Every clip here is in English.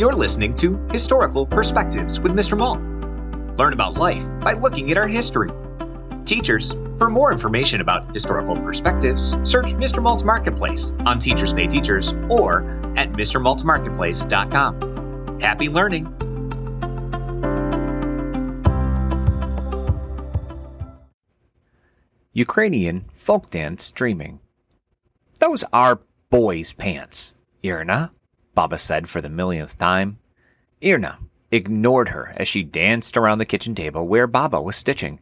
You're listening to Historical Perspectives with Mr. Malt. Learn about life by looking at our history. Teachers, for more information about historical perspectives, search Mr. Malt's Marketplace on Teachers Pay Teachers or at MrMaltMarketplace.com. Happy learning! Ukrainian folk dance dreaming. Those are boys' pants, Irna, Baba said for the millionth time. Irna ignored her as she danced around the kitchen table where Baba was stitching.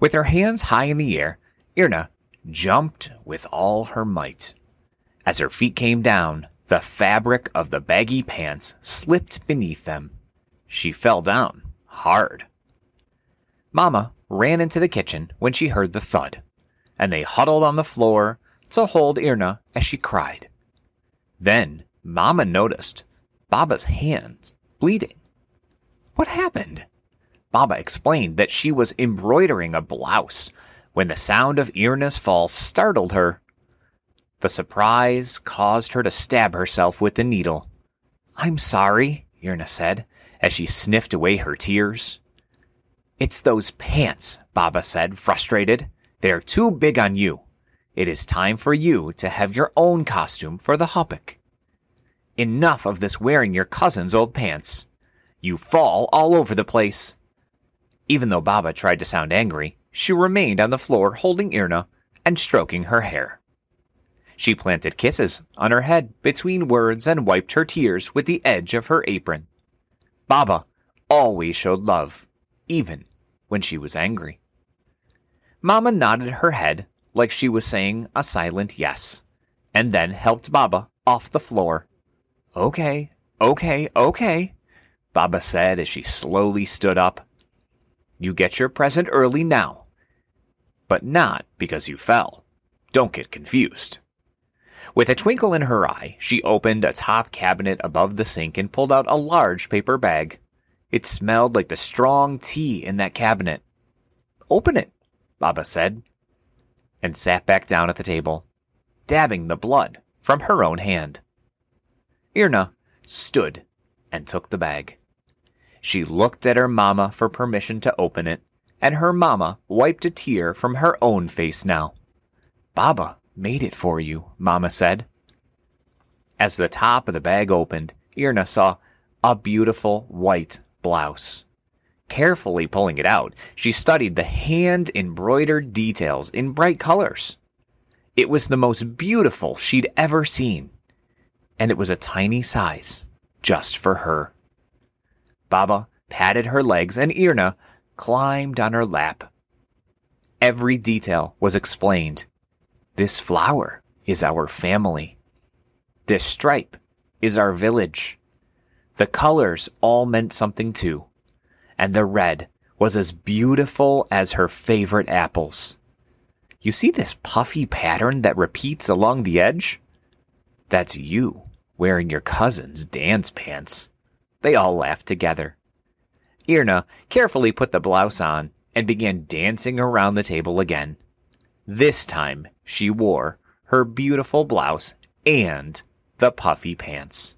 With her hands high in the air, Irna jumped with all her might. As her feet came down, the fabric of the baggy pants slipped beneath them. She fell down hard. Mama ran into the kitchen when she heard the thud, and they huddled on the floor to hold Irna as she cried. Then Mama noticed Baba's hands bleeding. What happened? Baba explained that she was embroidering a blouse when the sound of Irna's fall startled her. The surprise caused her to stab herself with the needle. I'm sorry, Irna said as she sniffed away her tears. It's those pants, Baba said, frustrated. They're too big on you. It is time for you to have your own costume for the hopak. Enough of this wearing your cousin's old pants. You fall all over the place. Even though Baba tried to sound angry, she remained on the floor holding Irna and stroking her hair. She planted kisses on her head between words and wiped her tears with the edge of her apron. Baba always showed love, even when she was angry. Mama nodded her head like she was saying a silent yes, and then helped Baba off the floor. Okay, okay, okay, Baba said as she slowly stood up. You get your present early now, but not because you fell. Don't get confused. With a twinkle in her eye, she opened a top cabinet above the sink and pulled out a large paper bag. It smelled like the strong tea in that cabinet. Open it, Baba said, and sat back down at the table, dabbing the blood from her own hand. Irna stood and took the bag. She looked at her mamma for permission to open it, and her mamma wiped a tear from her own face now. Baba made it for you, mamma said. As the top of the bag opened, Irna saw a beautiful white blouse. Carefully pulling it out, she studied the hand embroidered details in bright colors. It was the most beautiful she'd ever seen, and it was a tiny size just for her. Baba patted her legs, and Irna climbed on her lap. Every detail was explained. This flower is our family. This stripe is our village. The colors all meant something too, and the red was as beautiful as her favorite apples. You see this puffy pattern that repeats along the edge? That's you wearing your cousin's dance pants. They all laughed together. Irna carefully put the blouse on and began dancing around the table again. This time she wore her beautiful blouse and the puffy pants.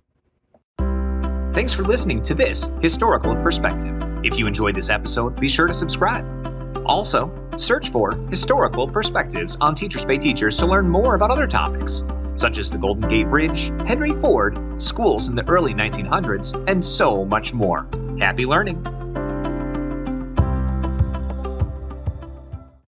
Thanks for listening to this Historical Perspective. If you enjoyed this episode, be sure to subscribe. Also, search for Historical Perspectives on Teachers Pay Teachers to learn more about other topics, such as the Golden Gate Bridge, Henry Ford, schools in the early 1900s, and so much more. Happy learning!